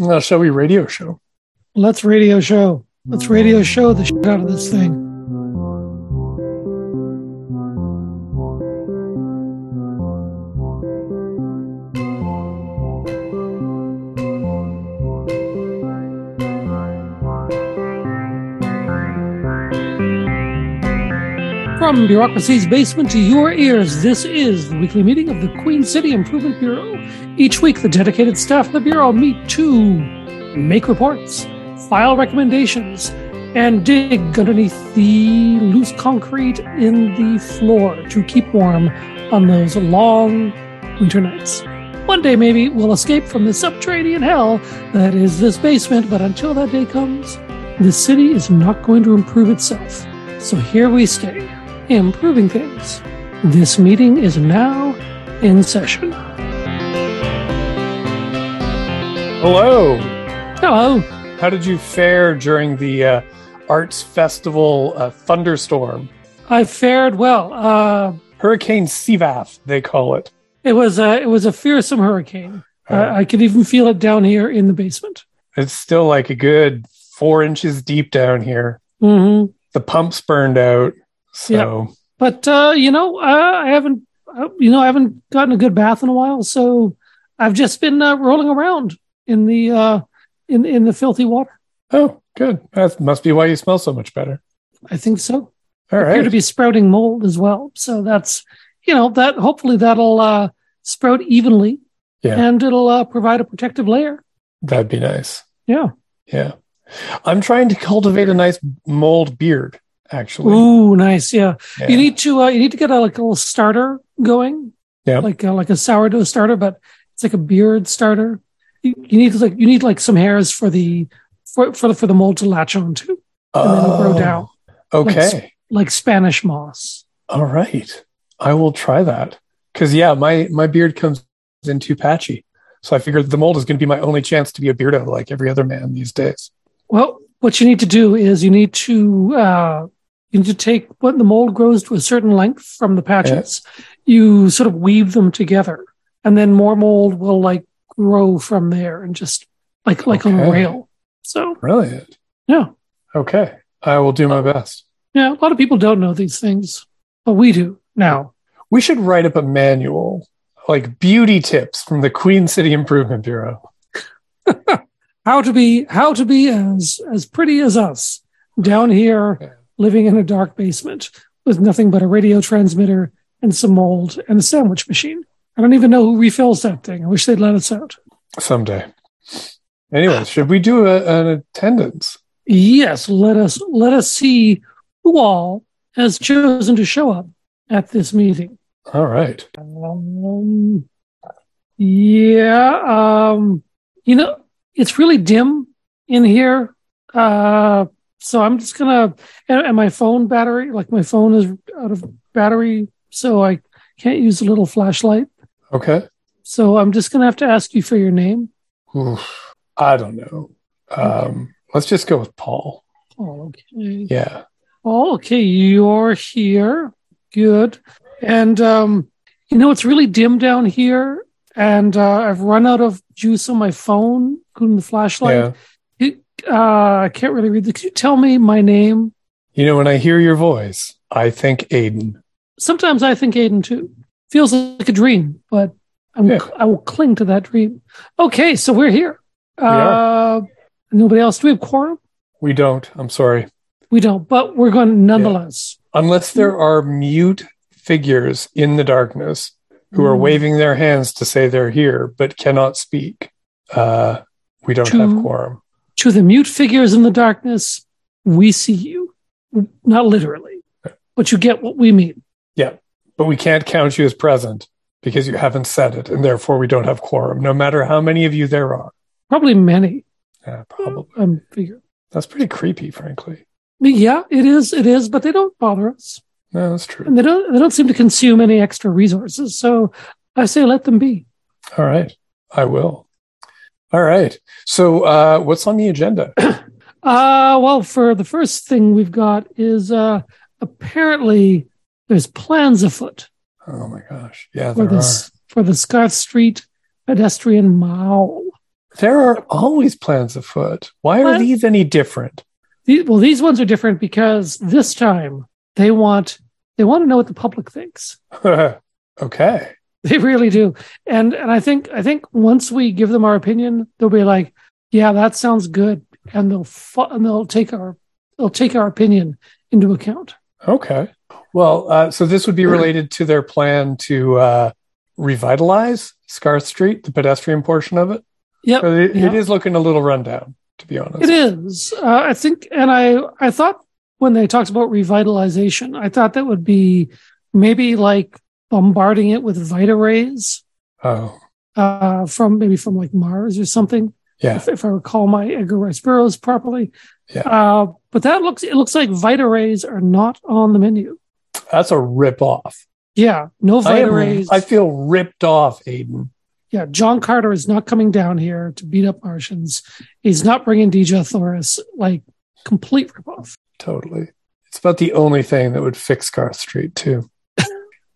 Uh, shall we radio show? Let's radio show. Let's radio show the shit out of this thing. From bureaucracy's basement to your ears, this is the weekly meeting of the Queen City Improvement Bureau. Each week, the dedicated staff of the Bureau meet to make reports, file recommendations, and dig underneath the loose concrete in the floor to keep warm on those long winter nights. One day, maybe, we'll escape from the subterranean hell that is this basement, but until that day comes, the city is not going to improve itself. So here we stay, improving things. This meeting is now in session. Hello. Hello. How did you fare during the uh, arts festival uh, thunderstorm? I fared well. Uh, Hurricane Sivath, they call it. it was a it was a fearsome hurricane. Uh, I could even feel it down here in the basement. it's still like a good four inches deep down here. hmm The pumps burned out. So, But uh, you know, uh, I haven't uh, you know I haven't gotten a good bath in a while, so I've just been uh, rolling around in the uh, in in the filthy water. oh, good. That must be why you smell so much better. I think so. All appear to be sprouting mold as well. So that's you know that hopefully that'll uh, sprout evenly, Yeah. and it'll uh, provide a protective layer. That'd be nice. Yeah. Yeah. I'm trying to cultivate a nice mold beard, actually. Ooh, nice. Yeah. Yeah. You need to uh, you need to get a like a little starter going. Yeah. Like a, like a sourdough starter, but it's like a beard starter. You, you need like you need like some hairs for the for for the, for the mold to latch onto, and then it'll grow Oh, down Okay. like Spanish moss. All right. I will try that. Cause yeah, my, my beard comes in too patchy. So I figured the mold is going to be my only chance to be a beardo like every other man these days. Well, what you need to do is you need to uh, you need to take when the mold grows to a certain length from the patches, you sort of weave them together, and then more mold will like grow from there and just like like on a rail. So Brilliant. yeah, Okay. I will do my uh, best. yeah. A lot of people don't know these things, but we do now. We should write up a manual, like beauty tips from the Queen City Improvement Bureau. How to be how to be as as pretty as us down here, living in a dark basement with nothing but a radio transmitter and some mold and a sandwich machine. I don't even know who refills that thing. I wish they'd let us out. Someday. Anyway, should we do a, an attendance? Yes, let us let us see who all has chosen to show up at this meeting. All right. Um, yeah, um, you know, it's really dim in here. Uh, so I'm just gonna, and, and my phone battery, like my phone is out of battery, so I can't use a little flashlight. Okay. So I'm just gonna have to ask you for your name. Oof. I don't know. Um, let's just go with Paul. Oh, okay. Yeah. Oh, okay. You're here. Good. And, um, you know, it's really dim down here. And uh, I've run out of juice on my phone, including the flashlight. Yeah. Uh, I can't really read. The, could you tell me my name? You know, when I hear your voice, I think Aidan. Sometimes I think Aidan too. Feels like a dream, but I'm, Yeah. I will cling to that dream. Okay, so we're here. are. Uh, nobody else. Do we have quorum? We don't. I'm sorry. We don't, but we're going nonetheless. Unless there are mute figures in the darkness who are Mm. waving their hands to say they're here but cannot speak, uh, we don't have quorum. To the mute figures in the darkness, we see you. Not literally, but you get what we mean. Yeah. But we can't count you as present because you haven't said it, and therefore we don't have quorum, no matter how many of you there are. Probably many. Yeah, probably. I'm figure. That's pretty creepy, frankly. Yeah, it is. It is, but they don't bother us, No, that's true. and they don't. They don't seem to consume any extra resources. So I say let them be. All right. I will. All right. So, uh, what's on the agenda? Uh, well, for the first thing we've got is uh, apparently there's plans afoot Oh my gosh. Yeah, for there are. this for the Scarth Street pedestrian mall. There are always plans afoot. Why are these any different? These, well, these ones are different because this time they want they want to know what the public thinks. okay. They really do. And and I think I think once we give them our opinion, they'll be like, "Yeah, that sounds good," and they'll fu- and they'll take our they'll take our opinion into account. Okay. Well, uh, so this would be related to their plan to uh, revitalize Scarth Street, the pedestrian portion of it. Yep. It, yeah. it is looking a little rundown, to be honest. It is. Uh, I think, and I, I thought when they talked about revitalization, I thought that would be maybe like bombarding it with Vita rays Oh, uh, from maybe from like Mars or something. yeah. If, if I recall my Edgar Rice Burroughs properly. Yeah. Uh, but that looks, it looks like Vita rays are not on the menu. That's a rip off. Yeah, no I, Vita am- rays. I feel ripped off, Aidan. yeah, John Carter is not coming down here to beat up Martians. He's not bringing Dejah Thoris. Like complete ripoff. Totally. It's about the only thing that would fix Scarth Street, too.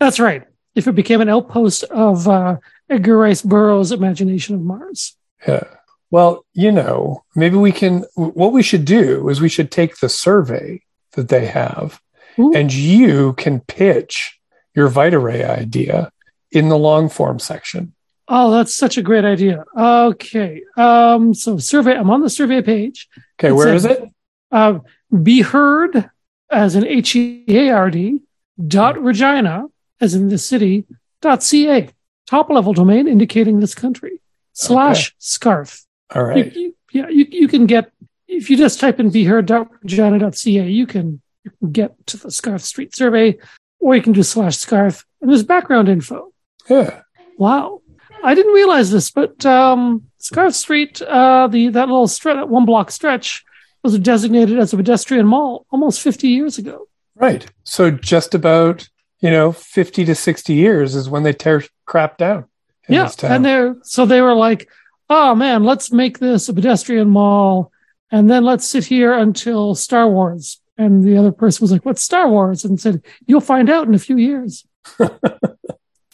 That's right. If it became an outpost of uh, Edgar Rice Burroughs' imagination of Mars. Yeah. Well, you know, maybe we can. What we should do is we should take the survey that they have, Ooh. and you can pitch your Vitaray idea in the long form section. Oh, that's such a great idea. Okay. Um, so survey, I'm on the survey page. Okay, It's where a- is it? Uh, be heard as an H E A R D dot Regina as in the city dot ca top level domain indicating this country slash scarth. All right. You- you- yeah, you, you can get if you just type in be dot Regina dot ca you can you can get to the Scarth Street survey, or you can do slash scarth and there's background info. Yeah. Wow. I didn't realize this, but um, Scarth Street, uh, the that little stretch, that one block stretch, was designated as a pedestrian mall almost 50 years ago. Right. So just about you know fifty to sixty years is when they tear crap down. Yeah, and they're so they were like, "Oh man, let's make this a pedestrian mall, and then let's sit here until Star Wars." And the other person was like, "What's Star Wars?" And said, "You'll find out in a few years."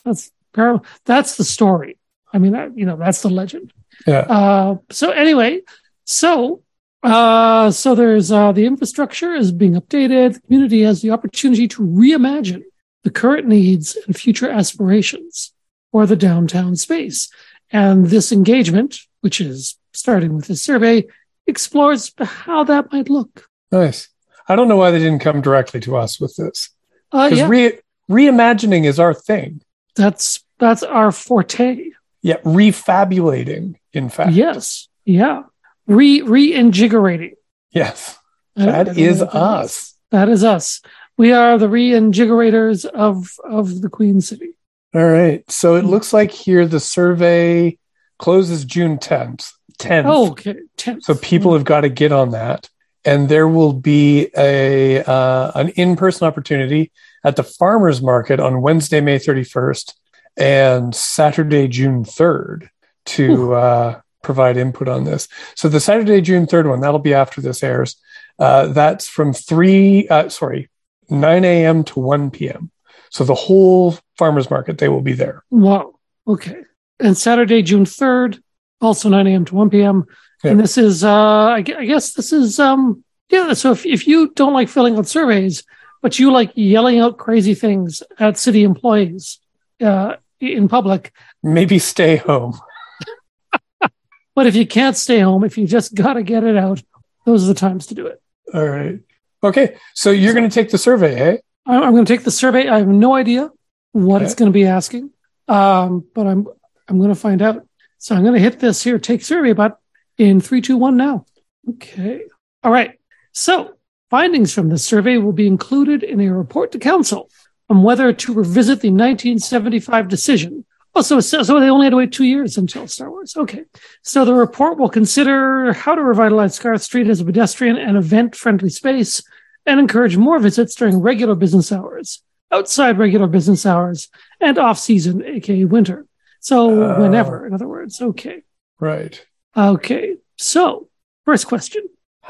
that's that's the story. I mean, that, you know, that's the legend. yeah. Uh, so anyway, so uh, so there's uh, the infrastructure is being updated. The community has the opportunity to reimagine the current needs and future aspirations for the downtown space. And this engagement, which is starting with this survey, explores how that might look. Nice. I don't know why they didn't come directly to us with this Uh, because yeah, re- reimagining is our thing. that's that's our forte. Yeah, refabulating. In fact, Yes, yeah, re reinvigorating. yes, I don't- I that is us. That is us. We are the reinvigorators of of the Queen City. All right. So it looks like here the survey closes June 10th. 10th. Oh, okay. Tenth. So people have got to get on that. And there will be a uh, an in-person opportunity at the farmers market on Wednesday, May 31st and Saturday, June 3rd to uh, provide input on this. So the Saturday, June 3rd one, that'll be after this airs. Uh, that's from 3, uh, sorry, 9 a.m. to 1 p.m. So the whole farmers market, they will be there. Wow. Okay. And Saturday, June third, also nine a.m. to one p.m. Yeah. And this is, uh, I guess this is, um, yeah. So if if you don't like filling out surveys, but you like yelling out crazy things at city employees uh, in public, Maybe stay home. but if you can't stay home, if you just got to get it out, those are the times to do it. All right. Okay. So you're going to take the survey, eh? I- I'm going to take the survey. I have no idea what Okay. it's going to be asking, um, but I'm I'm going to find out. So I'm going to hit this here, take survey button in three, two, one now. Okay. All right. So findings from the survey will be included in a report to council on whether to revisit the 1975 decision. Oh, so, so they only had to wait two years until Star Wars. Okay. So the report will consider how to revitalize Scarth Street as a pedestrian and event friendly space and encourage more visits during regular business hours, outside regular business hours, and off season, aka winter. So Oh. whenever, in other words. Okay. Right. Okay. So first question.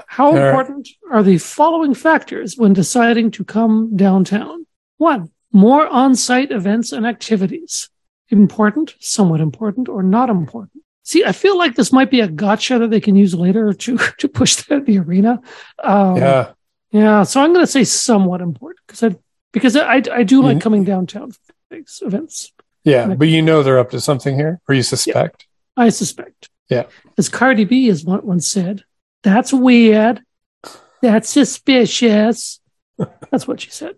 How All right. important are the following factors when deciding to come downtown? One, more on-site events and activities. Important, somewhat important, or not important. See, I feel like this might be a gotcha that they can use later to to push the, the arena. Um, yeah. Yeah. So I'm going to say somewhat important because I because I I do like Mhm. coming downtown for these events. Yeah. But you know they're up to something here, or you suspect. I suspect. Yeah. As Cardi B has one- once said, that's weird. That's suspicious. that's what she said.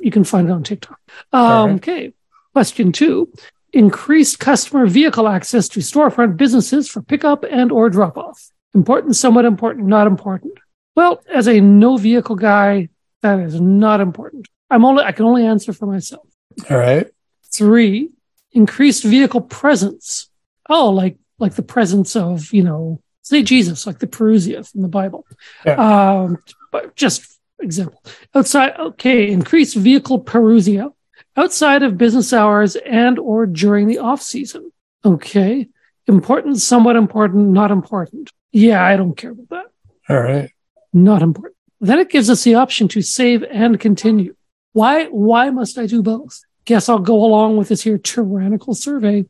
You can find it on TikTok. Um, right. Okay. Question two. Increased customer vehicle access to storefront businesses for pickup and or drop off. Important, somewhat important, not important. Well, as a no vehicle guy, that is not important. I'm only, I can only answer for myself. All right. Three, increased vehicle presence. Oh, like like the presence of you know, say Jesus, like the Parousia from the Bible. Um, but just example outside. Okay, increased vehicle Parousia outside of business hours and or during the off season. Okay, important, somewhat important, not important. Yeah, I don't care about that. All right. Not important. Then it gives us the option to save and continue. Why? Why must I do both? Guess I'll go along with this here tyrannical survey.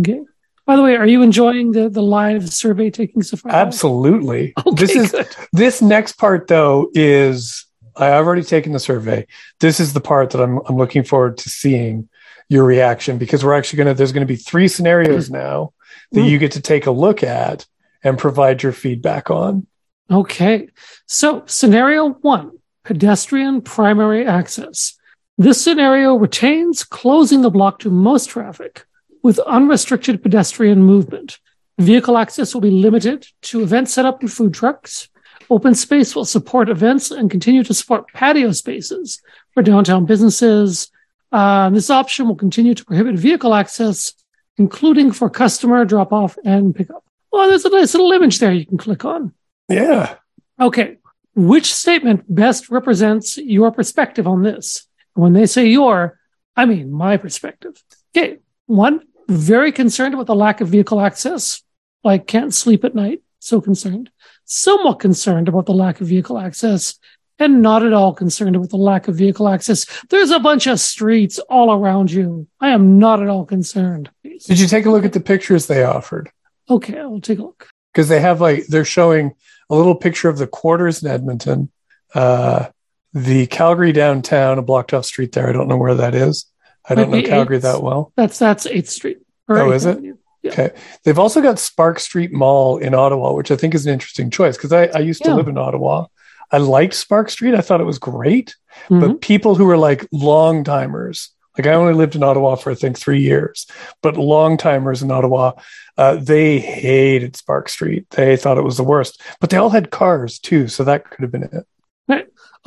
Okay. By the way, are you enjoying the the live survey taking so far? Absolutely. Okay, this is good. this next part though is I've already taken the survey. This is the part that I'm I'm looking forward to seeing your reaction because we're actually gonna there's gonna be three scenarios now that Mm. you get to take a look at and provide your feedback on. Okay. So, scenario one pedestrian primary access. This scenario retains closing the block to most traffic with unrestricted pedestrian movement. Vehicle access will be limited to event setup and food trucks. Open space will support events and continue to support patio spaces for downtown businesses. Uh, this option will continue to prohibit vehicle access, including for customer drop off and pickup. Well, there's a nice little image there you can click on. Yeah. Okay. Which statement best represents your perspective on this? When they say your, I mean my perspective. Okay. One, very concerned about the lack of vehicle access. Like can't sleep at night. So concerned. Somewhat concerned about the lack of vehicle access and not at all concerned with the lack of vehicle access. There's a bunch of streets all around you. I am not at all concerned. Did you take a look at the pictures they offered? Okay. I'll take a look. Because they have like they're showing a little picture of the quarters in Edmonton, uh, the Calgary downtown, a blocked off street there. I don't know where that is. I don't know Calgary that well. That's, that's 8th Street. Oh, 8th is it? Okay. They've also got Sparks Street Mall in Ottawa, which I think is an interesting choice because I, I used to live in Ottawa. I liked Sparks Street. I thought it was great. Mhm. But people who were like long timers, like I only lived in Ottawa for I think three years, but long timers in Ottawa, uh, they hated Sparks Street. They thought it was the worst. But they all had cars too, so that could have been it.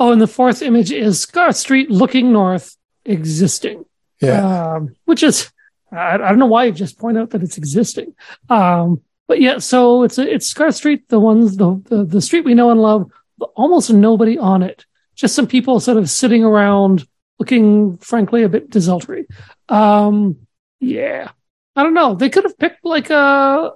Oh, and the fourth image is Scarth Street looking north, existing. Yeah. Um, which is, I, I don't know why you just point out that it's existing. Um, but yeah, so it's it's Scarth Street, the ones the, the the street we know and love, almost nobody on it. Just some people sort of sitting around, looking frankly a bit desultory. Um, yeah, I don't know. They could have picked like a,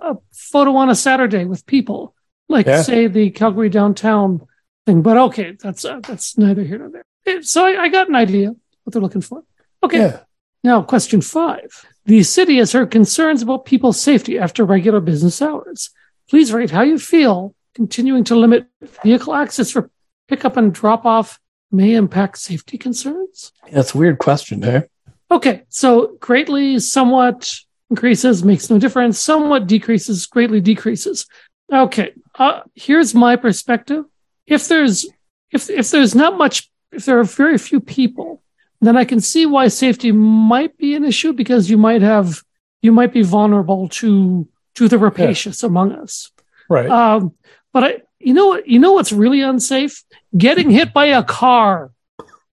a photo on a Saturday with people, like Yeah. say the Calgary downtown thing. But okay, that's uh, that's neither here nor there. So I, I got an idea what they're looking for. Okay. Yeah. Now, question five. The city has heard concerns about people's safety after regular business hours. Please rate how you feel continuing to limit vehicle access for pickup and drop off may impact safety concerns. That's a weird question, hey? Okay, so greatly, somewhat increases, makes no difference, somewhat decreases, greatly decreases. Okay, uh, here's my perspective. If there's if if there's not much, if there are very few people, then I can see why safety might be an issue because you might have you might be vulnerable to to the rapacious among us. Right. Um, but I, you know what, you know what's really unsafe? Getting hit by a car.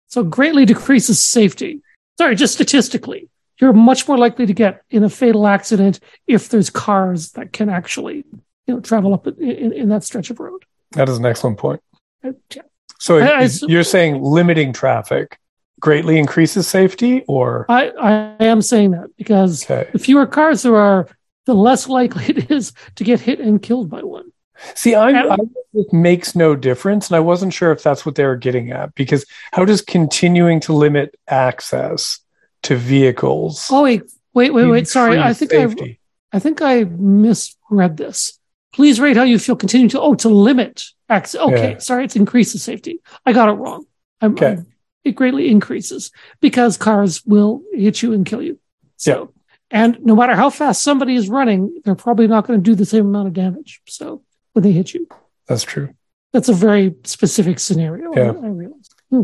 So greatly decreases safety. Sorry, just statistically, you're much more likely to get in a fatal accident if there's cars that can actually, you know, travel up in, in, in that stretch of road. that is an excellent point. Uh, yeah. So I- I you're saying limiting traffic greatly increases safety or I, I am saying that because okay. the fewer cars there are, the less likely it is to get hit and killed by one. See, I, I it makes no difference, and I wasn't sure if that's what they were getting at because how does continuing to limit access to vehicles? Oh wait, wait, wait, wait. Sorry, I think I, safety? I think I misread this. Please rate how you feel continuing to, oh, to limit access. Okay. Yeah. Sorry. It's increases safety. I got it wrong. I'm, Okay. I'm- it greatly increases because cars will hit you and kill you. So, and no matter how fast somebody is running, they're probably not going to do the same amount of damage. So when they hit you, That's true. that's a very specific scenario. Yeah. I, I realize. Hmm.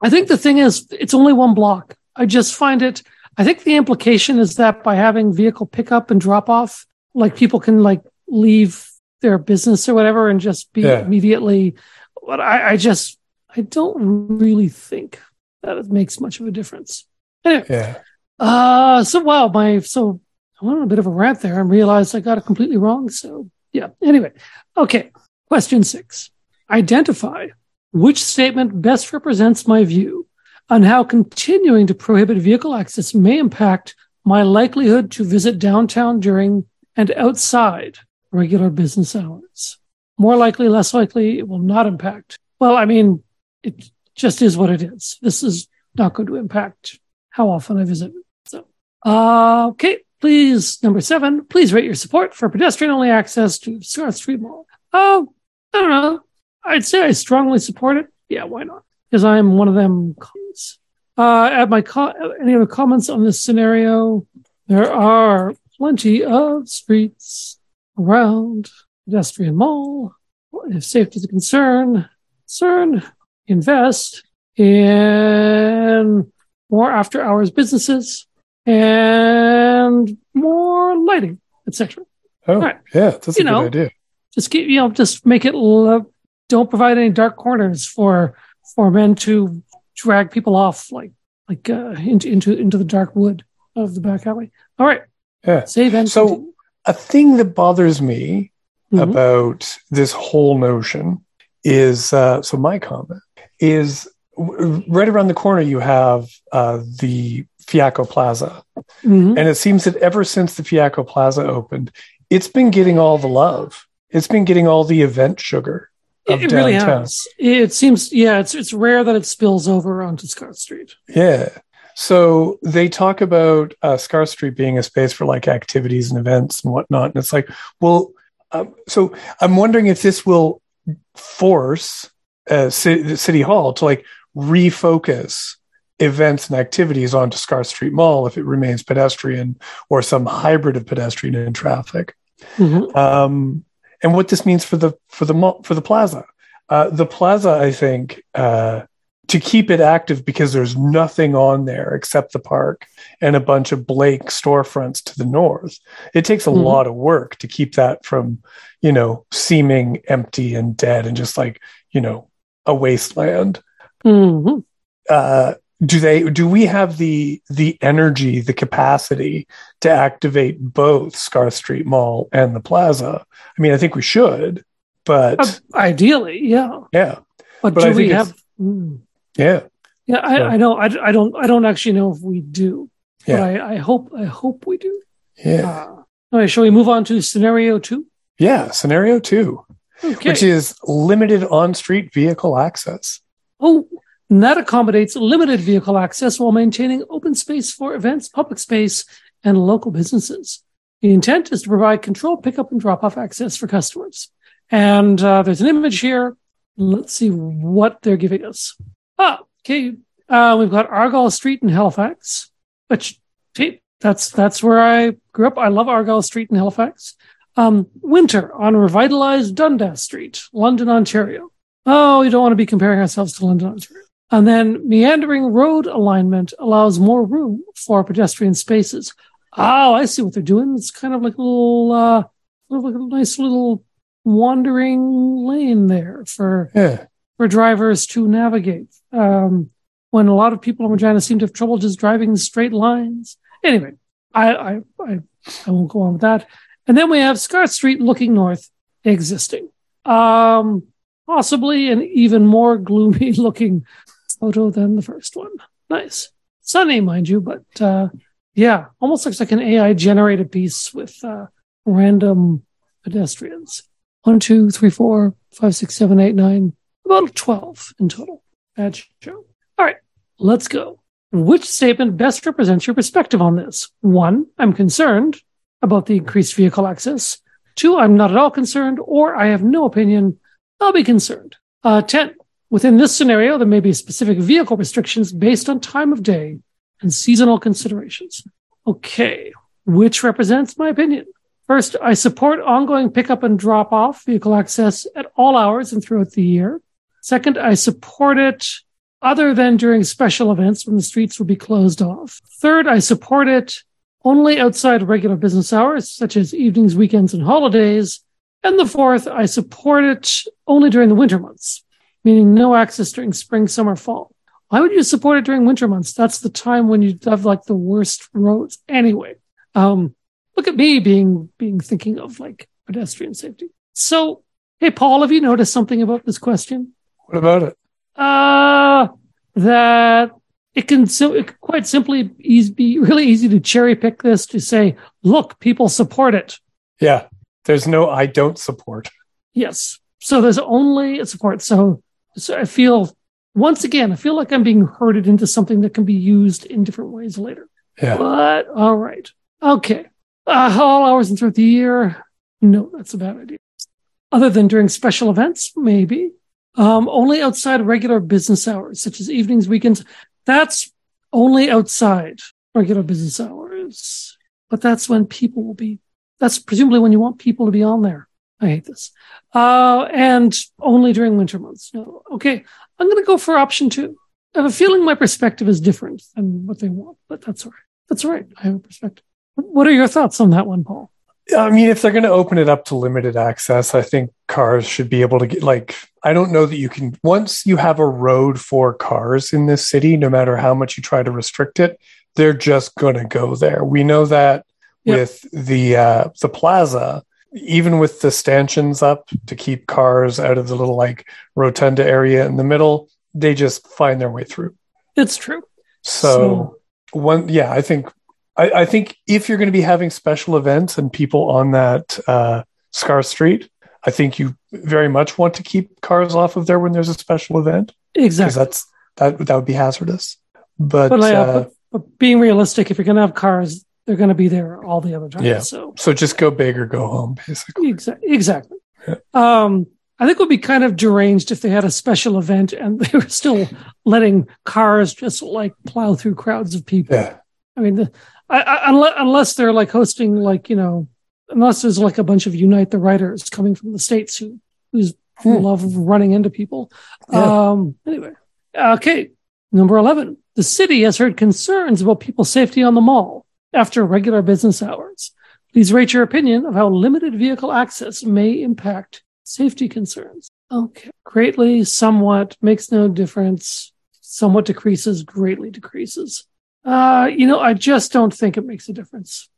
I think the thing is, it's only one block. I just find it. I think the implication is that by having vehicle pickup and drop off, like people can like leave their business or whatever and just be Yeah. immediately. But I, I just, I don't really think that it makes much of a difference. Anyway, Yeah. uh, so wow, my so I went on a bit of a rant there and realized I got it completely wrong. So yeah. Anyway, okay. Question six: Identify which statement best represents my view on how continuing to prohibit vehicle access may impact my likelihood to visit downtown during and outside regular business hours. More likely, less likely, it will not impact. Well, I mean, it just is what it is. This is not going to impact how often I visit. So, uh, okay, please, number seven, please rate your support for pedestrian only access to Scarlet Street Mall. Oh, I don't know. I'd say I strongly support it. Yeah, why not? Because I'm one of them. Cons. Uh, my co- any other comments on this scenario? There are plenty of streets around pedestrian mall. If safety is a concern, concern, invest in more after hours businesses and more lighting, etc. Oh, Right. yeah. That's You a good know, idea. Just keep, you know, just make it, lo- don't provide any dark corners for, for men to drag people off like, like, uh, into, into, into the dark wood of the back alley. All right. Yeah. Save and So- continue. A thing that bothers me Mhm. about this whole notion is uh, so my comment is w- right around the corner you have uh, the Fiaco Plaza, Mhm. and it seems that ever since the Fiaco Plaza opened, it's been getting all the love. It's been getting all the event sugar of It, it really has. It seems, yeah, it's, it's rare that it spills over onto Scarth Street. Yeah. So they talk about uh, Scarth Street being a space for like activities and events and whatnot. And it's like, well, um, so I'm wondering if this will force uh, ci- city hall to like refocus events and activities onto Scarth Street Mall if it remains pedestrian or some hybrid of pedestrian and traffic Mhm. um, and what this means for the for the mall, for the plaza. Uh, the plaza, I think, uh, to keep it active because there's nothing on there except the park and a bunch of Blake storefronts to the north. It takes a Mhm. lot of work to keep that from, you know, seeming empty and dead and just like you know a wasteland Mhm. uh, do they do we have the the energy the capacity to activate both scarth street mall and the plaza i mean i think we should but Uh, ideally, yeah. yeah But, But do we have, mm. yeah yeah, I, So- I don't, I, I don't, I don't actually know if we do, but Yeah. I, I hope, I hope we do. yeah Uh, all right, shall we move on to scenario two? yeah scenario two Okay. which is limited on-street vehicle access oh, and that accommodates limited vehicle access while maintaining open space for events, public space, and local businesses. The intent is to provide controlled pickup and drop off access for customers. And uh, there's an image here. Let's see what they're giving us. Ah, okay. Uh, we've got Argyle Street in Halifax, which hey, that's that's where I grew up. I love Argyle Street in Halifax. Um, winter on revitalized Dundas Street, London, Ontario. Oh, we don't want to be comparing ourselves to London, Ontario. And then meandering road alignment allows more room for pedestrian spaces. Oh, I see what they're doing. It's kind of like a little, uh, sort of like a nice little wandering lane there for yeah for drivers to navigate. Um, when a lot of people in Regina seem to have trouble just driving straight lines. Anyway, I, I, I, I won't go on with that. And then we have Scarth Street looking north existing. Um, possibly an even more gloomy looking photo than the first one. Nice. Sunny, mind you, but, uh, yeah, almost looks like an AI generated piece with, uh, random pedestrians. One, two, three, four, five, six, seven, eight, nine, about 12 in total. Bad show. All right, let's go. Which statement best represents your perspective on this? One, I'm concerned. About the increased vehicle access. Two, I'm not at all concerned, or I have no opinion. I'll be concerned. Uh, 10, within this scenario, there may be specific vehicle restrictions based on time of day and seasonal considerations. Okay, which represents my opinion. First, I support ongoing pickup and drop off vehicle access at all hours and throughout the year. Second, I support it other than during special events when the streets will be closed off. Third, I support it only outside regular business hours, such as evenings, weekends, and holidays. And the fourth, I support it only during the winter months, meaning no access during spring, summer, fall. Why would you support it during winter months? That's the time when you have like the worst roads anyway. Um, look at me being, being thinking of like pedestrian safety. So, hey, Paul, have you noticed something about this question? What about it? Uh, that it can so it quite simply be really easy to cherry pick this to say, look, people support it. Yeah. There's no I don't support. Yes. So there's only support. So, so I feel once again, I feel like I'm being herded into something that can be used in different ways later. Yeah. But all right. Okay. Uh, all hours and throughout the year. No, that's a bad idea. Other than during special events, maybe. Um, only outside regular business hours, such as evenings, weekends. That's only outside regular business hours. But that's when people will be, that's presumably when you want people to be on there. I hate this. Uh, and only during winter months. No. Okay. I'm going to go for option two. I have a feeling my perspective is different than what they want, but that's all right. That's all right. I have a perspective. What are your thoughts on that one, Paul? I mean, if they're going to open it up to limited access, I think cars should be able to get like, I don't know that you can, once you have a road for cars in this city, no matter how much you try to restrict it, they're just going to go there. We know that yep. with the, uh, the plaza, even with the stanchions up to keep cars out of the little like rotunda area in the middle, they just find their way through. It's true. So, so one, yeah, I think I, I, think if you're going to be having special events and people on that uh, Scarth Street, I think you very much want to keep cars off of there when there's a special event. Exactly. That's that that would be hazardous. But, but, uh, but, but being realistic, if you're going to have cars, they're going to be there all the other time. Yeah. So so just go big or go home, basically. Exactly. Exactly. Yeah. Um, I think it would be kind of deranged if they had a special event and they were still letting cars just like plow through crowds of people. Yeah. I mean, the, I, I, unless, unless they're like hosting like you know unless there's like a bunch of unite the writers coming from the states who who's hmm. love running into people. Yeah. um anyway okay number 11 the city has heard concerns about people's safety on the mall after regular business hours. Please rate your opinion of how limited vehicle access may impact safety concerns. Okay. Greatly somewhat makes no difference. Somewhat decreases greatly decreases. Uh, you know, I just don't think it makes a difference.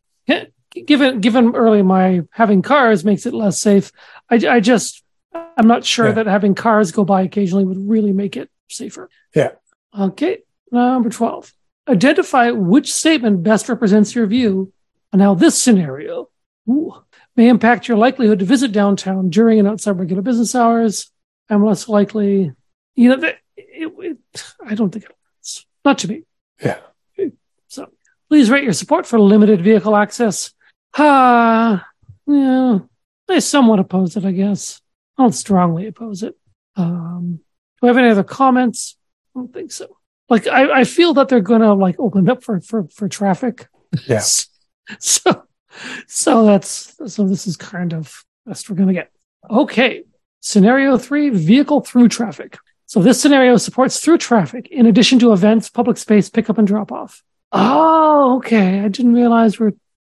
Given given early my having cars makes it less safe. I, I just I'm not sure yeah. that having cars go by occasionally would really make it safer. Yeah. Okay. Number 12. Identify which statement best represents your view on how this scenario ooh, may impact your likelihood to visit downtown during and outside regular business hours. I'm less likely, you know, it, it, it, I don't think it's not to me. Yeah. So please rate your support for limited vehicle access. Ah, uh, yeah, I somewhat oppose it, I guess. I don't strongly oppose it. Um, do I have any other comments? I don't think so. Like, I, I feel that they're going to like open up for, for, for traffic. Yes. so, so that's, so this is kind of best we're going to get. Okay. Scenario three, vehicle through traffic. So this scenario supports through traffic in addition to events, public space, pickup and drop off. Oh, okay. I didn't realize we're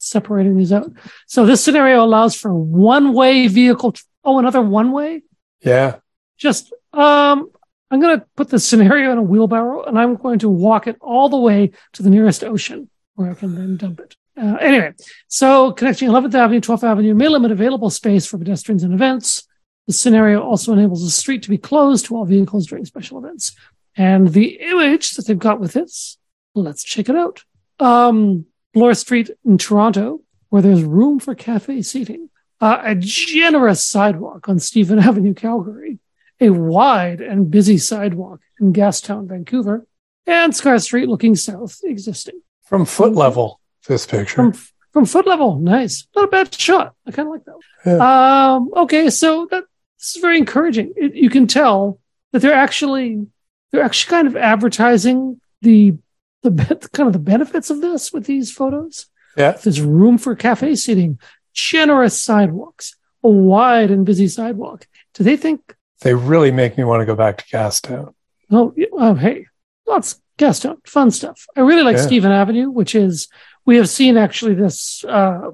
separating these out. So this scenario allows for one way vehicle. T- oh, another one way? Yeah. Just, um, I'm going to put the scenario in a wheelbarrow and I'm going to walk it all the way to the nearest ocean where I can then dump it. Uh, anyway, so connecting 11th Avenue, 12th Avenue may limit available space for pedestrians and events. The scenario also enables the street to be closed to all vehicles during special events. And the image that they've got with this Let's check it out. Um, Bloor Street in Toronto, where there's room for cafe seating, uh, a generous sidewalk on Stephen Avenue, Calgary, a wide and busy sidewalk in Gastown, Vancouver, and Scarth Street looking south existing. From foot level, this picture. From, from foot level. Nice. Not a bad shot. I kind of like that. Yeah. Um, okay. So that, this is very encouraging. It, you can tell that they're actually, they're actually kind of advertising the, the kind of the benefits of this with these photos. Yeah. There's room for cafe seating, generous sidewalks, a wide and busy sidewalk. Do they think they really make me want to go back to Gastown? Oh, oh hey, lots Gastown, fun stuff. I really like yeah. Stephen Avenue, which is we have seen actually this uh,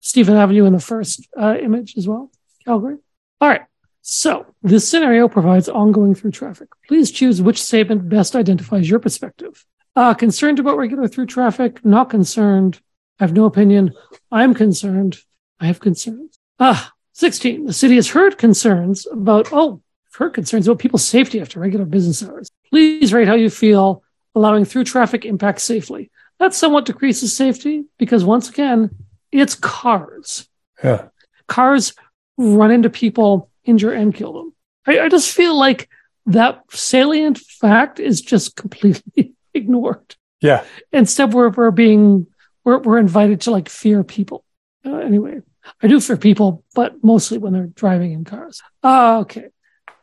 Stephen Avenue in the first uh, image as well, Calgary. All right. So this scenario provides ongoing through traffic. Please choose which statement best identifies your perspective. Uh, concerned about regular through traffic, not concerned. I have no opinion. I'm concerned. I have concerns. Ah, 16. The city has heard concerns about, oh, heard concerns about people's safety after regular business hours. Please rate how you feel allowing through traffic impact safely. That somewhat decreases safety because once again, it's cars. Yeah. Cars run into people, injure and kill them. I, I just feel like that salient fact is just completely ignored. Yeah. Instead, we're, we're being, we're, we're invited to like fear people. Uh, anyway, I do fear people, but mostly when they're driving in cars. Uh, okay.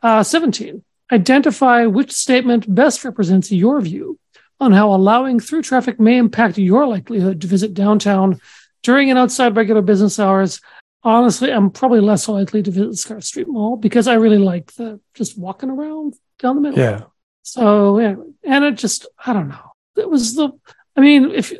Uh, 17. Identify which statement best represents your view on how allowing through traffic may impact your likelihood to visit downtown during and outside regular business hours. Honestly, I'm probably less likely to visit Scarth Street Mall because I really like the just walking around down the middle. Yeah. So, and it just, I don't know. It was the, I mean, if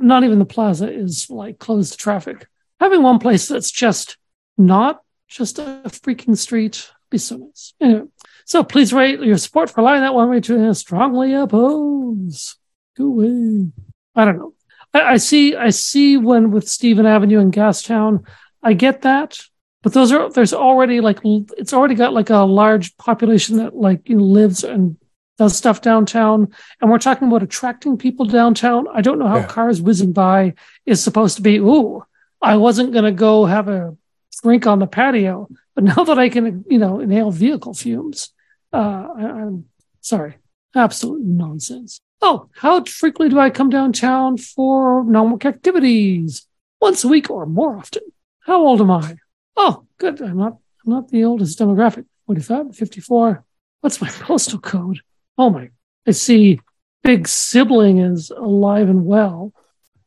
not even the plaza is like closed to traffic, having one place that's just not just a freaking street be so nice. Anyway, so please rate your support for allowing that one way to strongly oppose. Go away. I don't know. I, I, see. I see when with Stephen Avenue and Gastown, I get that, but those are there's already like it's already got like a large population that like you know, lives and does stuff downtown, and we're talking about attracting people downtown. I don't know how yeah. cars whizzing by is supposed to be. Ooh, I wasn't going to go have a drink on the patio, but now that I can, you know, inhale vehicle fumes, uh, I, am sorry, absolute nonsense. Oh, how frequently do I come downtown for normal activities? Once a week or more often. How old am I? Oh, good. I'm not, I'm not the oldest demographic. 45, 54. What's my postal code? Oh my, I see big sibling is alive and well.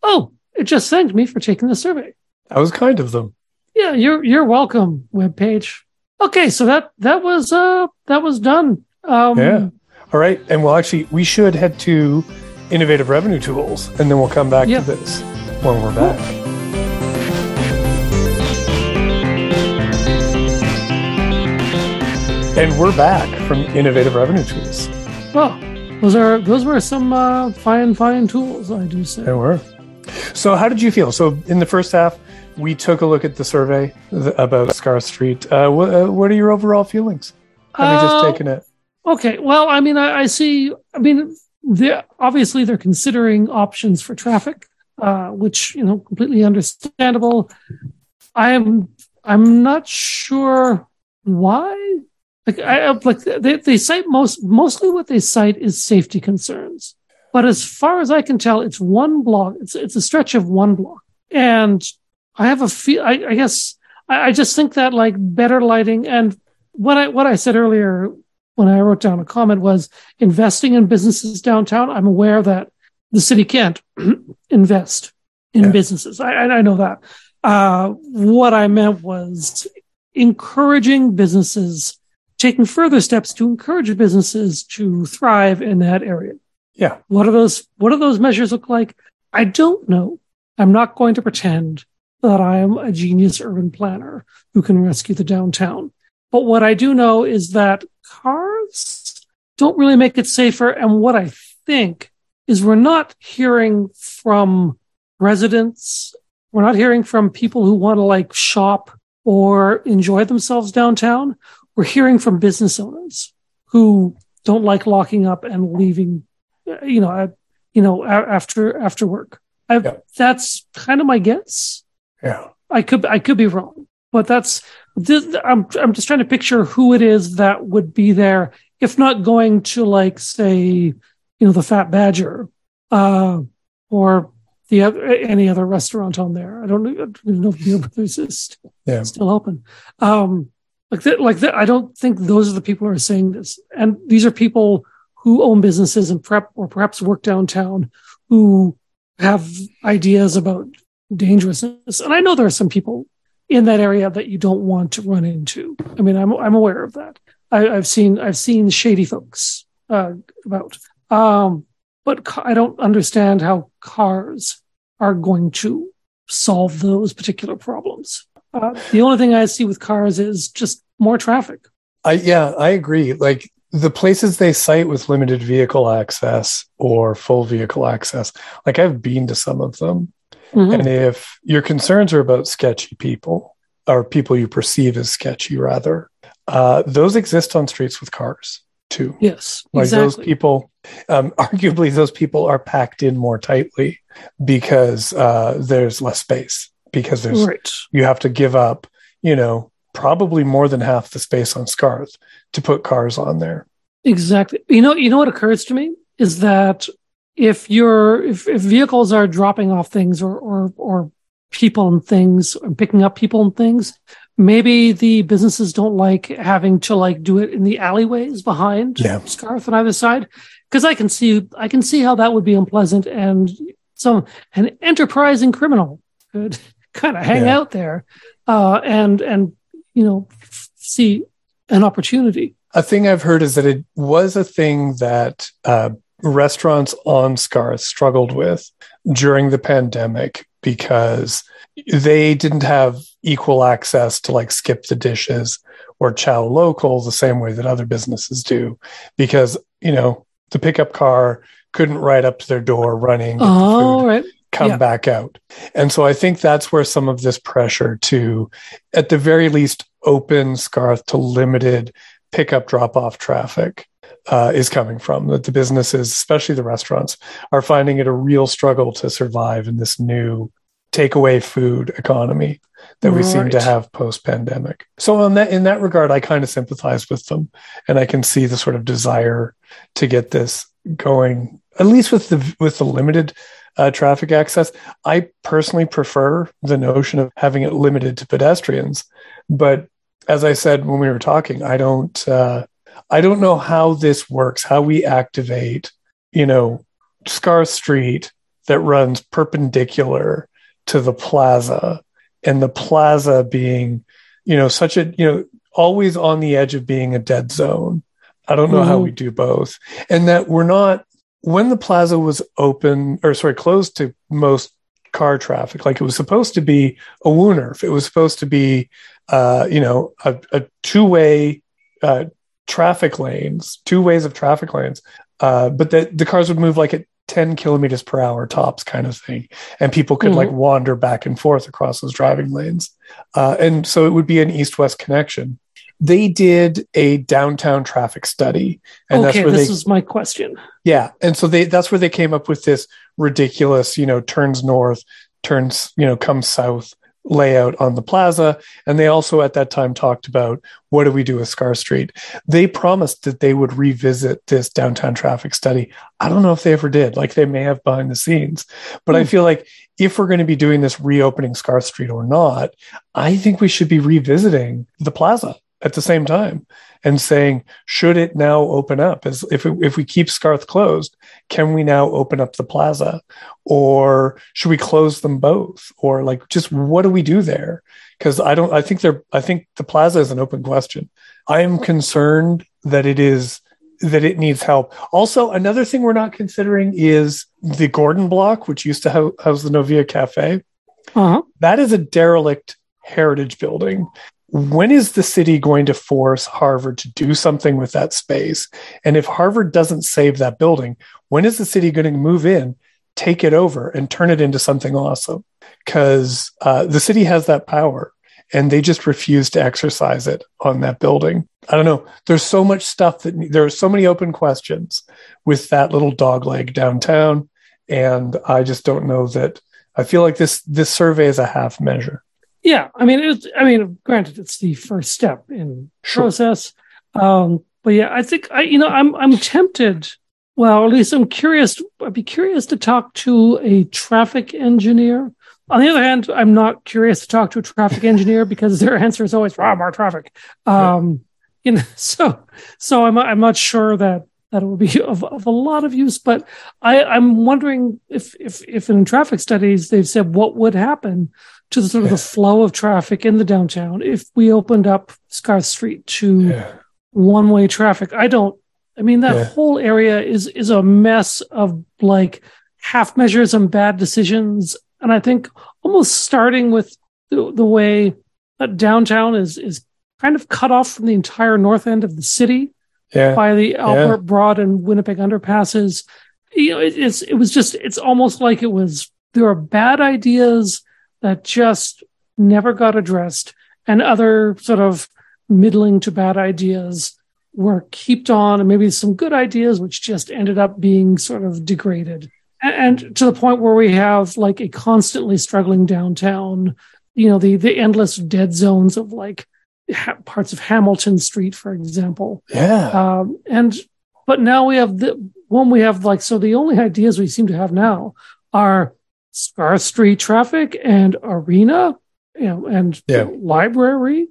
Oh, it just thanked me for taking the survey. That was kind of them. Yeah, you're you're welcome, webpage. Okay, so that that was uh that was done. Um, yeah. All right, and well, actually, we should head to innovative revenue tools, and then we'll come back yeah. to this when we're back. And we're back from innovative revenue tools. Well, those are those were some uh, fine fine tools, I do say. They were. So, how did you feel? So, in the first half, we took a look at the survey about Scarth Street. Uh, what, uh, what, are your overall feelings? Have you just uh, taken it? Okay. Well, I mean, I, I see. I mean, they're, obviously they're considering options for traffic, uh, which you know, completely understandable. I am. I'm not sure why. Like, I like they, they cite most mostly what they cite is safety concerns. But as far as I can tell, it's one block. It's it's a stretch of one block, and I have a feel. I, I guess I, I, just think that like better lighting and what I what I said earlier when I wrote down a comment was investing in businesses downtown. I'm aware that the city can't invest in yeah. businesses. I, I know that. Uh, what I meant was encouraging businesses, taking further steps to encourage businesses to thrive in that area. Yeah. What are those? What do those measures look like? I don't know. I'm not going to pretend that I am a genius urban planner who can rescue the downtown. But what I do know is that cars don't really make it safer. And what I think is we're not hearing from residents. We're not hearing from people who want to like shop or enjoy themselves downtown. We're hearing from business owners who don't like locking up and leaving, you know, you know, after, after work. Yeah. That's kind of my guess. Yeah. I could I could be wrong, but that's I'm I'm just trying to picture who it is that would be there if not going to like say you know the Fat Badger, uh, or the other any other restaurant on there. I don't, I don't know if Beer Brothers is Yeah. still open. Um, like that, like that. I don't think those are the people who are saying this, and these are people who own businesses and prep or perhaps work downtown who have ideas about dangerousness. And I know there are some people in that area that you don't want to run into. I mean, I'm I'm aware of that. I, I've seen I've seen shady folks uh, about. Um, but I don't understand how cars are going to solve those particular problems. Uh, the only thing I see with cars is just more traffic. I yeah, I agree. Like the places they cite with limited vehicle access or full vehicle access, like I've been to some of them. Mhm. And if your concerns are about sketchy people or people you perceive as sketchy, rather, uh, those exist on streets with cars too. Yes, Like those people, um, arguably, those people are packed in more tightly because uh, there's less space because there's right. you have to give up, you know, probably more than half the space on Scarth to put cars on there. Exactly. You know, you know what occurs to me is that if you're if, if vehicles are dropping off things or or or people and things or picking up people and things, maybe the businesses don't like having to like do it in the alleyways behind Yeah. Scarth on either side. Because I can see I can see how that would be unpleasant and some an enterprising criminal could kind of hang Yeah. out there uh and and you know see an opportunity. A thing I've heard is that it was a thing that uh, restaurants on Scarth struggled with during the pandemic because they didn't have equal access to like skip the dishes or chow local the same way that other businesses do because you know the pickup car couldn't ride up to their door running get the Oh, right. Come yeah. back out and so i think that's where some of this pressure to at the very least open scarth to limited pickup drop off traffic uh, is coming from that the businesses especially the restaurants are finding it a real struggle to survive in this new takeaway food economy that we seem to have post pandemic. So on that in that regard I kind of sympathize with them and I can see the sort of desire to get this going at least with the with the limited uh, traffic access. I personally prefer the notion of having it limited to pedestrians, but as I said when we were talking, I don't uh, I don't know how this works, how we activate, you know, Scarth Street that runs perpendicular to the plaza and the plaza being, you know, such a, you know, always on the edge of being a dead zone. I don't know how Mhm. we do both. And that we're not, when the plaza was open or sorry, closed to most car traffic, like it was supposed to be a Woonerf, it was supposed to be, uh, you know, a, a two way uh, traffic lanes, two ways of traffic lanes. Uh, but the, the cars would move like at 10 kilometers per hour tops kind of thing and people could Mhm. like wander back and forth across those driving lanes uh, and so it would be an east-west connection they did a downtown traffic study and okay, that's where this they is my question. yeah and so they that's where they came up with this ridiculous you know turns north turns you know comes south layout on the plaza. And they also at that time talked about what do we do with scarth street? They promised that they would revisit this downtown traffic study. I don't know if they ever did. Like they may have behind the scenes. But i Hmm. feel like if we're going to be doing this reopening scarth street or not i think we should be revisiting the plaza at the same time and saying should it now open up? As if it, if we keep scarth closed can we now open up the plaza? Or should we close them both? Or like just what do we do there? Because i don't i think they're i think the plaza is an open question. I am concerned that it is that it needs help. Also another thing we're not considering is the gordon block which used to house the novia cafe. Uh-huh. that is a derelict heritage building. When is the city going to force Harvard to do something with that space? And if Harvard doesn't save that building, when is the city going to move in, take it over, and turn it into something awesome? Because uh, the city has that power and they just refuse to exercise it on that building. I don't know. There's so much stuff that there are so many open questions with that little dog leg downtown. And I just don't know that I feel like this this survey is a half measure. Yeah, I mean, it, I mean, granted, it's the first step in Sure. process, um, but yeah, I think I, you know, I'm I'm tempted Well, at least I'm curious. I'd be curious to talk to a traffic engineer. On the other hand, I'm not curious to talk to a traffic engineer because their answer is always "Rob, more traffic." Um, you know, so so I'm I'm not sure that that it would be of, of a lot of use. But I, I'm wondering if if if in traffic studies they've said what would happen to the sort of the flow of traffic in the downtown if we opened up Scarth Street to Yeah. one way traffic. I don't. I mean, that Yeah. whole area is is a mess of like half measures and bad decisions. And I think almost starting with the, the way that downtown is is kind of cut off from the entire north end of the city Yeah. by the Albert Broad and Winnipeg underpasses. You know, it, it's it was just it's almost like it was there are bad ideas that just never got addressed, and other sort of middling to bad ideas were kept on, and maybe some good ideas which just ended up being sort of degraded, and, and to the point where we have like a constantly struggling downtown. You know, the the endless dead zones of like ha- parts of Hamilton Street, for example. Yeah. Um, and but now we have the one we have like so the only ideas we seem to have now are Scarth Street traffic and arena, you know, and Yeah. library.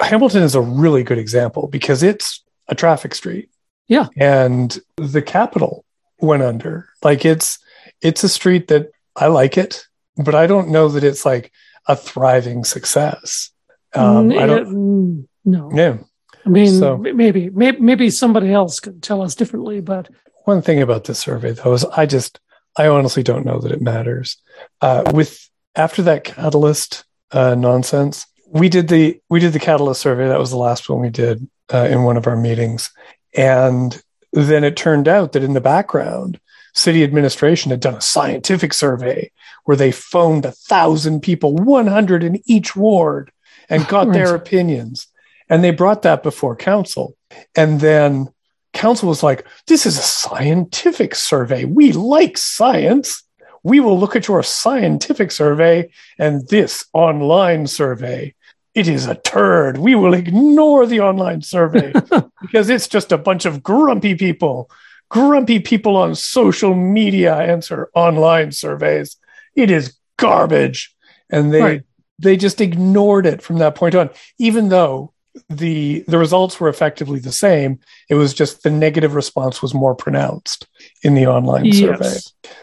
Hamilton is a really good example because it's a traffic street. Yeah. And the Capitol went under. Like it's it's a street that I like it, but I don't know that it's like a thriving success. Um, I Mm, don't mm, no, yeah. I mean So- maybe, maybe maybe somebody else could tell us differently, but One thing about this survey though is I just I honestly don't know that it matters. Uh, with after that catalyst uh, nonsense, we did the we did the catalyst survey. That was the last one we did uh, in one of our meetings, and then it turned out that in the background, city administration had done a scientific survey where they phoned a thousand people, one hundred in each ward, and got their opinions, and they brought that before council, and then council was like, this is a scientific survey. We like science. We will look at your scientific survey and this online survey. It is a turd. We will ignore the online survey because it's just a bunch of grumpy people. Grumpy people on social media answer online surveys. It is garbage. And they Right. they just ignored it from that point on, even though the the results were effectively the same. It was just the negative response was more pronounced in the online survey.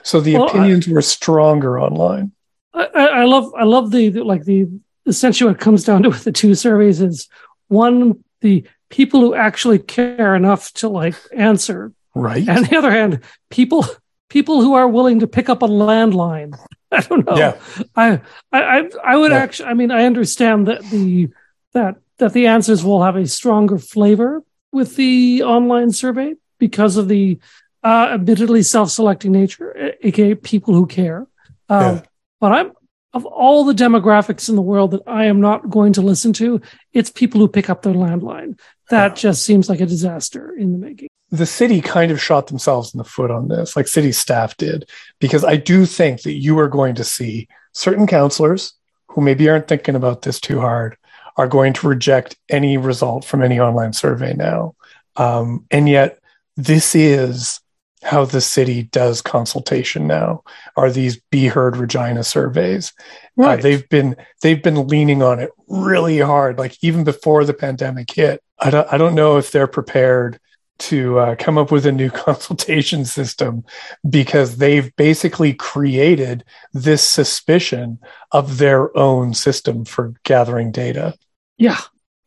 So the Well, I- opinions were stronger online. I, I I love I love the, the like the essentially what comes down to with the two surveys is one the people who actually care enough to like answer Right. and the other hand people people who are willing to pick up a landline i don't know Yeah. i i i, I would Yeah. actually i mean i understand that the that that the answers will have a stronger flavor with the online survey because of the uh admittedly self-selecting nature aka people who care um, Yeah. but i'm of all the demographics in the world that I am not going to listen to, it's people who pick up their landline. That just seems like a disaster in the making. the city kind of shot themselves in the foot on this, like city staff did, because I do think that you are going to see certain counselors who maybe aren't thinking about this too hard are going to reject any result from any online survey now. Um, and yet, this is how the city does consultation now. Are these be heard regina surveys? Uh, they've been they've been leaning on it really hard. Like even before the pandemic hit i don't, I don't know if they're prepared to uh, come up with a new consultation system because they've basically created this suspicion of their own system for gathering data yeah,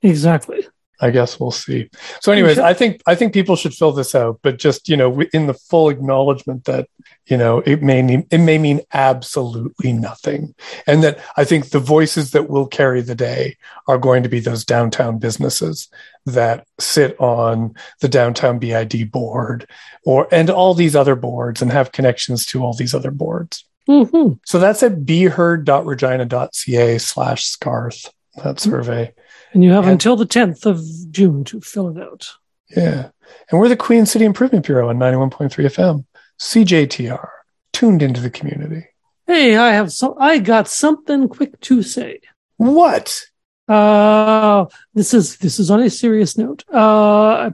exactly. I guess we'll see. So, anyways, I think I think people should fill this out, but just you know, in the full acknowledgement that you know it may mean it may mean absolutely nothing, and that I think the voices that will carry the day are going to be those downtown businesses that sit on the downtown BID board, or and all these other boards, and have connections to all these other boards. hmm So that's at beheard.regina.ca slash scarth that survey. And you have And- until the 10th of June to fill it out. Yeah. And we're the Queen City Improvement Bureau on 91.3 FM, CJTR, tuned into the community. Hey, I have some. I got something quick to say. What? Uh, this is this is on a serious note. Uh,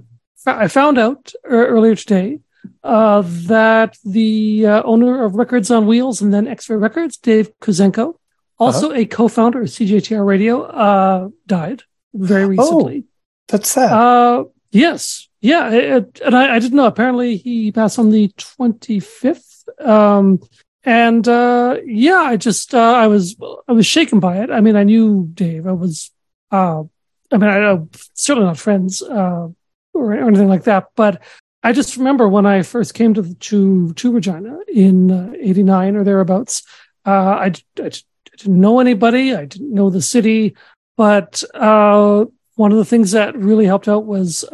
I, found out ear- earlier today uh, that the uh, owner of Records on Wheels and then X Ray Records, Dave Kuzenko, also a co founder of CJTR Radio, uh, died very recently. That's sad. Uh, yes. Yeah. It, and I, I didn't know. Apparently, he passed on the 25th. Um, and uh, yeah, I just uh, I was I was shaken by it. I mean, I knew Dave. I was, uh, I mean, I, am certainly not friends uh, or, or anything like that. But I just remember when I first came to to to Regina in '89 uh, or thereabouts. Uh, I, I, I, didn't know anybody. I didn't know the city, but uh, one of the things that really helped out was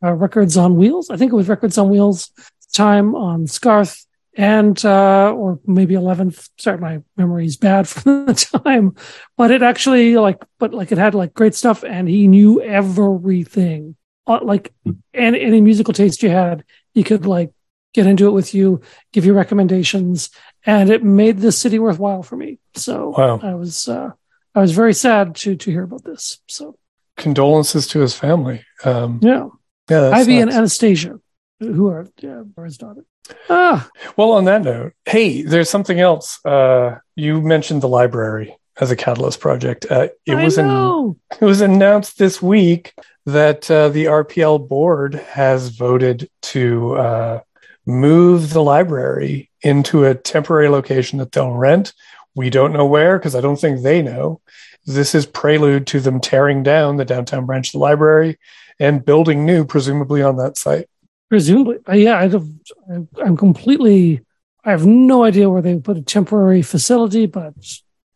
Records on Wheels. I think it was Records on Wheels time on Scarth and uh, or maybe 11th sorry my memory is bad from the time. But it actually like but like it had like great stuff and he knew everything. Uh, like any, any musical taste you had he could like get into it with you give you recommendations and it made the city worthwhile for me. So wow. i was uh, i was very sad to to hear about this so condolences to his family um yeah yeah ivy and anastasia who are, yeah, are his daughter Ah. Well, on that note, hey, there's something else. Uh, you mentioned the library as a catalyst project. Uh, it I was an, it was announced this week that uh, the RPL board has voted to uh, move the library into a temporary location that they'll rent. We don't know where because I don't think they know. This is prelude to them tearing down the downtown branch of the library and building new, presumably on that site. Presumably, uh, yeah, I am completely. I have no idea where they put a temporary facility, but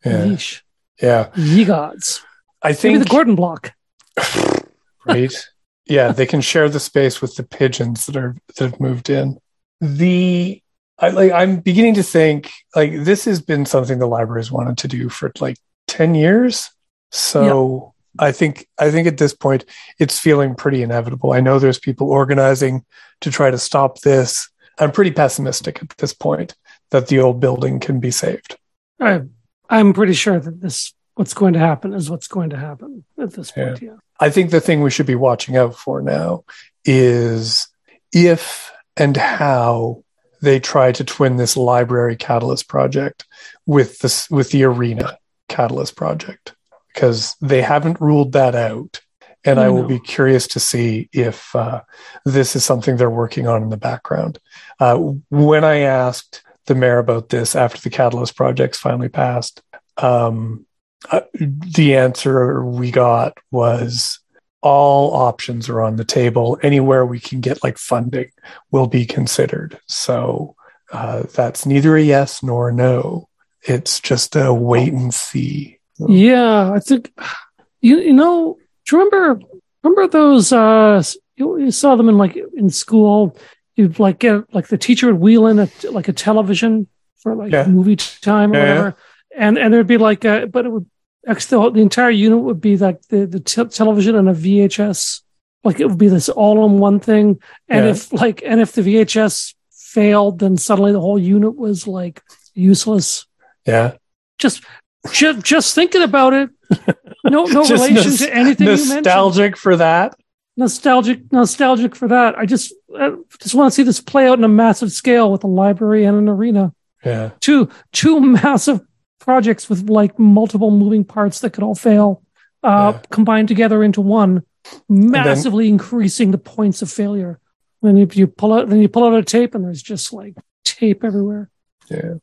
yeah, yeesh. yeah, ye gods. I think Maybe the Gordon block. right. Yeah, they can share the space with the pigeons that are that have moved in. The I like I'm beginning to think like this has been something the library has wanted to do for like 10 years. So I think I think at this point it's feeling pretty inevitable. I know there's people organizing to try to stop this. I'm pretty pessimistic at this point that the old building can be saved. I, I'm pretty sure that this what's going to happen is what's going to happen at this point. Yeah. yeah. I think the thing we should be watching out for now is if and how they try to twin this library catalyst project with this with the arena catalyst project because they haven't ruled that out. And I, I will be curious to see if uh, this is something they're working on in the background. Uh, when I asked the mayor about this after the Catalyst projects finally passed, um, uh, the answer we got was all options are on the table. Anywhere we can get like funding will be considered. So uh, that's neither a yes nor a no. It's just a wait and see. Yeah, I think you you know. Do you remember remember those? Uh, you, you saw them in like in school. You'd like get like the teacher would wheel in a like a television for like yeah. movie time or yeah, whatever, yeah. and and there'd be like a, but it would actually the, the entire unit would be like the the t- television and a VHS. Like it would be this all in one thing, and if like and if the VHS failed, then suddenly the whole unit was like useless. Yeah. Just just, just thinking about it. No, no relation to anything. Nostalgic for that. Nostalgic, nostalgic for that. I just, I just want to see this play out in a massive scale with a library and an arena. Yeah, two two massive projects with like multiple moving parts that could all fail, uh, yeah. combined together into one, massively then, increasing the points of failure. Then you, you pull out, then you pull out a tape, and there's just like tape everywhere. Yeah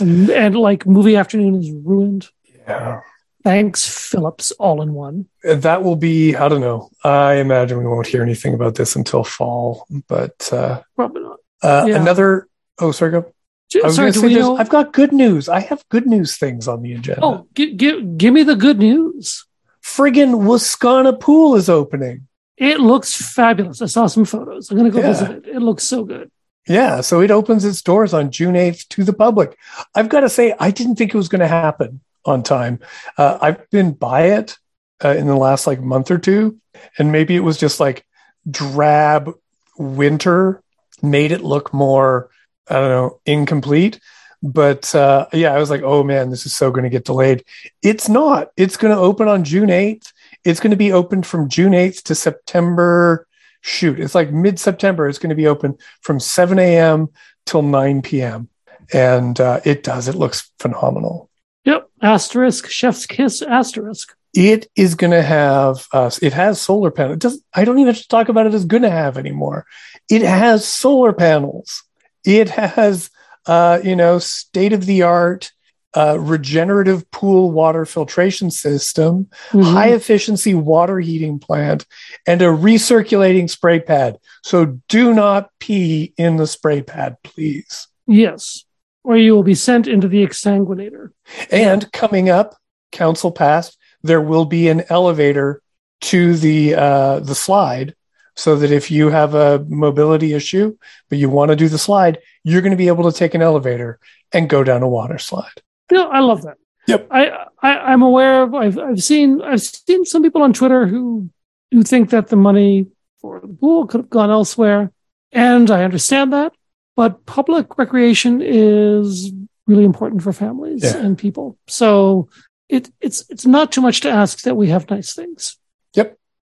and, and like movie afternoon is ruined. Yeah. Thanks, Phillips, all in one. That will be, I don't know. I imagine we won't hear anything about this until fall, but uh, probably not. Uh, yeah. Another, oh, sorry, go. Sorry, say know... I've got good news. I have good news things on the agenda. Oh, give, give, give me the good news. Friggin' Wascana Pool is opening. It looks fabulous. I saw some photos. I'm going to go yeah. visit it. It looks so good. Yeah, so it opens its doors on June 8th to the public. I've got to say, I didn't think it was going to happen on time. Uh, I've been by it uh, in the last like month or two, and maybe it was just like drab winter made it look more, I don't know, incomplete. But uh, yeah, I was like, oh man, this is so going to get delayed. It's not. It's going to open on June 8th. It's going to be open from June 8th to September shoot, it's like mid September. It's going to be open from 7 a.m. till 9 p.m. And uh, it does. It looks phenomenal. Yep. Asterisk, chef's kiss, asterisk. It is going to have, uh, it has solar panels. It does, I don't even have to talk about it as going to have anymore. It has solar panels. It has, uh, you know, state of the art uh, regenerative pool water filtration system, mm-hmm. high efficiency water heating plant, and a recirculating spray pad. So do not pee in the spray pad, please. Yes, or you will be sent into the exsanguinator. And coming up, council passed, there will be an elevator to the uh, the slide so that if you have a mobility issue but you want to do the slide you're going to be able to take an elevator and go down a water slide know, I love that. Yep. I, I am aware of I've I've seen I've seen some people on Twitter who who think that the money for the pool could have gone elsewhere. And I understand that. But public recreation is really important for families yeah. and people. So it it's it's not too much to ask that we have nice things.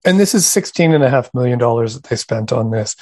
And this is sixteen and a half million dollars that they spent on this.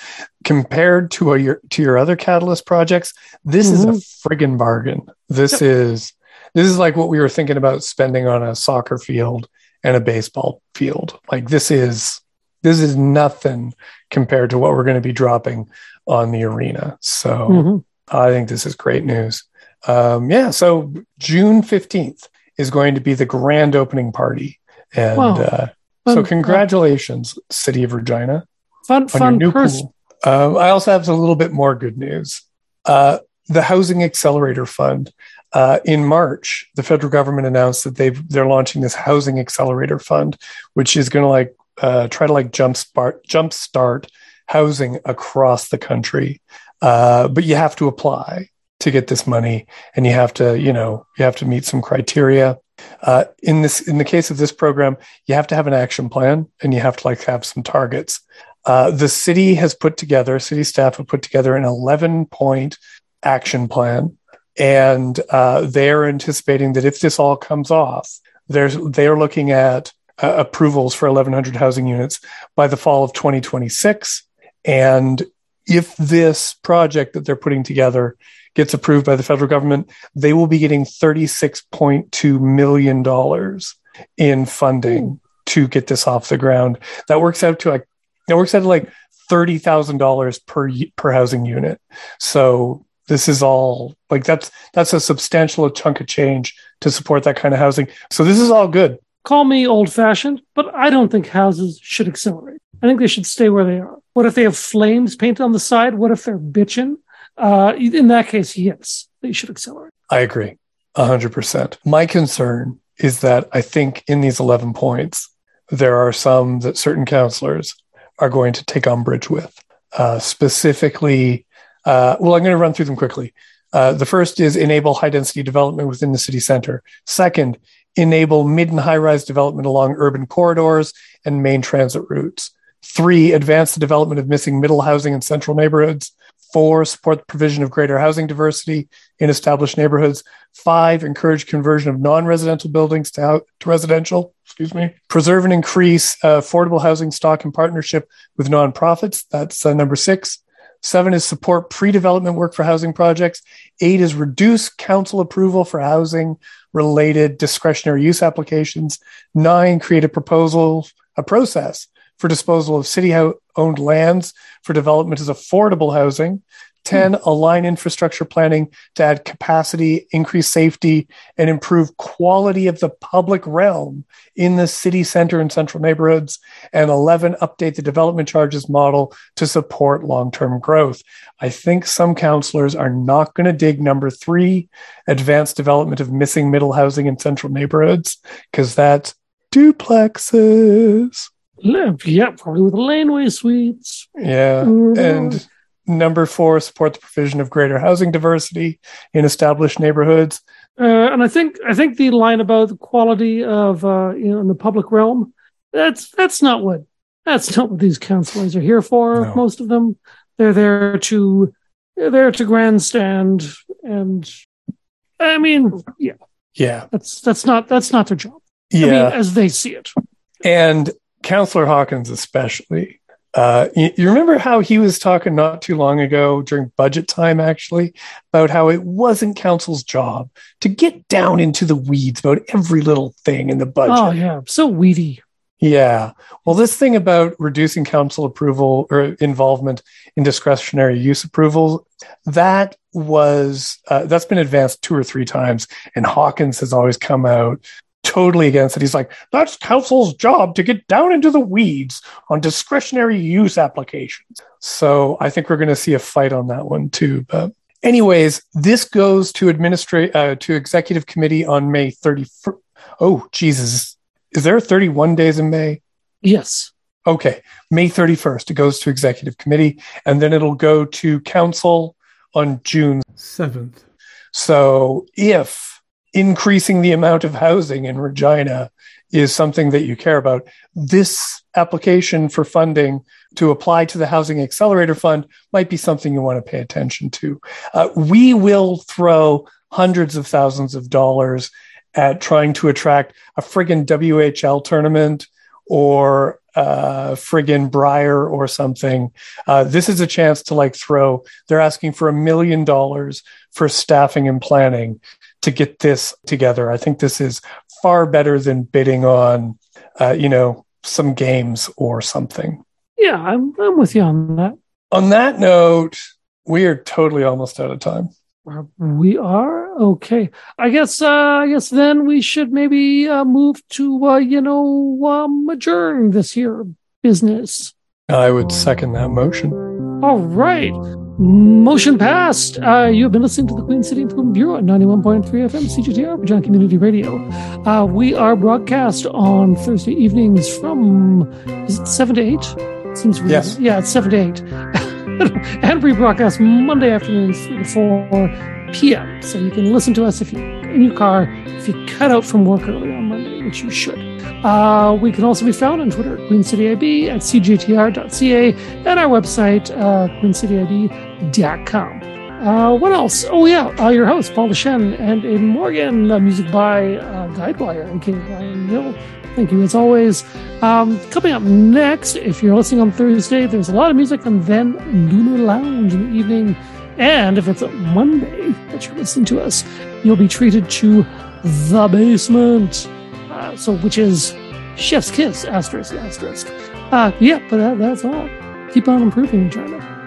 Compared to a, your to your other catalyst projects, this mm-hmm. is a friggin' bargain. This yep. is this is like what we were thinking about spending on a soccer field and a baseball field. Like this is this is nothing compared to what we're going to be dropping on the arena. So mm-hmm. I think this is great news. Um, yeah. So June fifteenth is going to be the grand opening party, and wow. uh, so congratulations, City of Regina, fun, fun new pers- pool. Um, I also have a little bit more good news. Uh, the Housing Accelerator Fund uh, in March, the federal government announced that they they're launching this housing accelerator fund, which is going to like uh, try to like jumpstart jumpstart housing across the country. Uh, but you have to apply to get this money, and you have to you know you have to meet some criteria. Uh, in this in the case of this program, you have to have an action plan, and you have to like have some targets. Uh, the city has put together, city staff have put together an 11 point action plan and uh, they're anticipating that if this all comes off, they're they're looking at uh, approvals for 1,100 housing units by the fall of 2026. And if this project that they're putting together gets approved by the federal government, they will be getting 36.2 million dollars in funding to get this off the ground. That works out to like that works out to like thirty thousand dollars per per housing unit. So this is all like that's that's a substantial chunk of change to support that kind of housing. So this is all good. Call me old fashioned, but I don't think houses should accelerate. I think they should stay where they are. What if they have flames painted on the side? What if they're bitching? Uh, in that case, yes, they should accelerate. I agree, hundred percent. My concern is that I think in these eleven points, there are some that certain councillors are going to take umbrage with, uh, specifically uh, well, I'm going to run through them quickly. Uh, the first is enable high density development within the city center. Second, enable mid and high rise development along urban corridors and main transit routes. Three, advance the development of missing middle housing in central neighborhoods. Four, support the provision of greater housing diversity in established neighborhoods. Five, encourage conversion of non-residential buildings to, to residential. Excuse me. Preserve and increase uh, affordable housing stock in partnership with nonprofits. That's uh, number six. Seven is support pre development work for housing projects. Eight is reduce council approval for housing related discretionary use applications. Nine, create a proposal, a process for disposal of city owned lands for development as affordable housing. 10, hmm. align infrastructure planning to add capacity, increase safety, and improve quality of the public realm in the city center and central neighborhoods. And 11, update the development charges model to support long term growth. I think some councillors are not going to dig number three, advanced development of missing middle housing in central neighborhoods, because that's duplexes. Yeah, probably with laneway suites. Yeah. And Number four, support the provision of greater housing diversity in established neighborhoods. Uh, and I think I think the line about the quality of uh, you know in the public realm that's that's not what that's not what these councillors are here for. No. Most of them they're there to they're there to grandstand and I mean yeah yeah that's that's not that's not their job. Yeah, I mean, as they see it. And Councillor Hawkins especially Uh, you, you, remember how he was talking not too long ago during budget time, actually, about how it wasn't council's job to get down into the weeds about every little thing in the budget. Oh, yeah. So weedy. Yeah. Well, this thing about reducing council approval or involvement in discretionary use approval, that was, uh, that's been advanced two or three times. And Hawkins has always come out totally against it. He's like, that's council's job to get down into the weeds on discretionary use applications. So I think we're going to see a fight on that one too. But anyways, this goes to administrate uh, to executive committee on May 31st. Oh, Jesus. Is there 31 days in May? Yes. Okay. May 31st, it goes to executive committee and then it'll go to council on June 7th. So if increasing the amount of housing in Regina is something that you care about. This application for funding to apply to the Housing Accelerator Fund might be something you want to pay attention to. Uh, we will throw hundreds of thousands of dollars at trying to attract a friggin' WHL tournament or uh, friggin' Brier or something. Uh, this is a chance to like throw, they're asking for a million dollars for staffing and planning to get this together. I think this is far better than bidding on, uh, you know, some games or something. Yeah, I'm, I'm with you on that. On that note, we are totally almost out of time. We are okay. I guess. Uh, I guess then we should maybe uh, move to uh, you know um, adjourn this here business. I would second that motion. All right. Motion passed. Uh, you have been listening to the Queen City Improvement Bureau at 91.3 FM CJTR, Regina Community Radio. Uh, we are broadcast on Thursday evenings from is it 7 to 8? Seems weird. Yes. Yeah, it's 7 to 8. and we broadcast Monday afternoons 3 to 4 p.m. So you can listen to us if you in your car if you cut out from work early on Which you should. Uh, we can also be found on Twitter, Queen City IB, at cjtr.ca, and our website, uh, queencityib.com. Uh, what else? Oh, yeah, uh, your host, Paul Dechene, and Aidan Morgan, uh, music by uh, Guidewire, aka Ryan Hill. Thank you as always. Um, coming up next, if you're listening on Thursday, there's a lot of music, and then Lunar Lounge in the evening. And if it's a Monday that you're listening to us, you'll be treated to the basement. Uh, so, which is Chef's Kiss, asterisk, asterisk. Uh, yeah, but that, that's all. Keep on improving, Regina.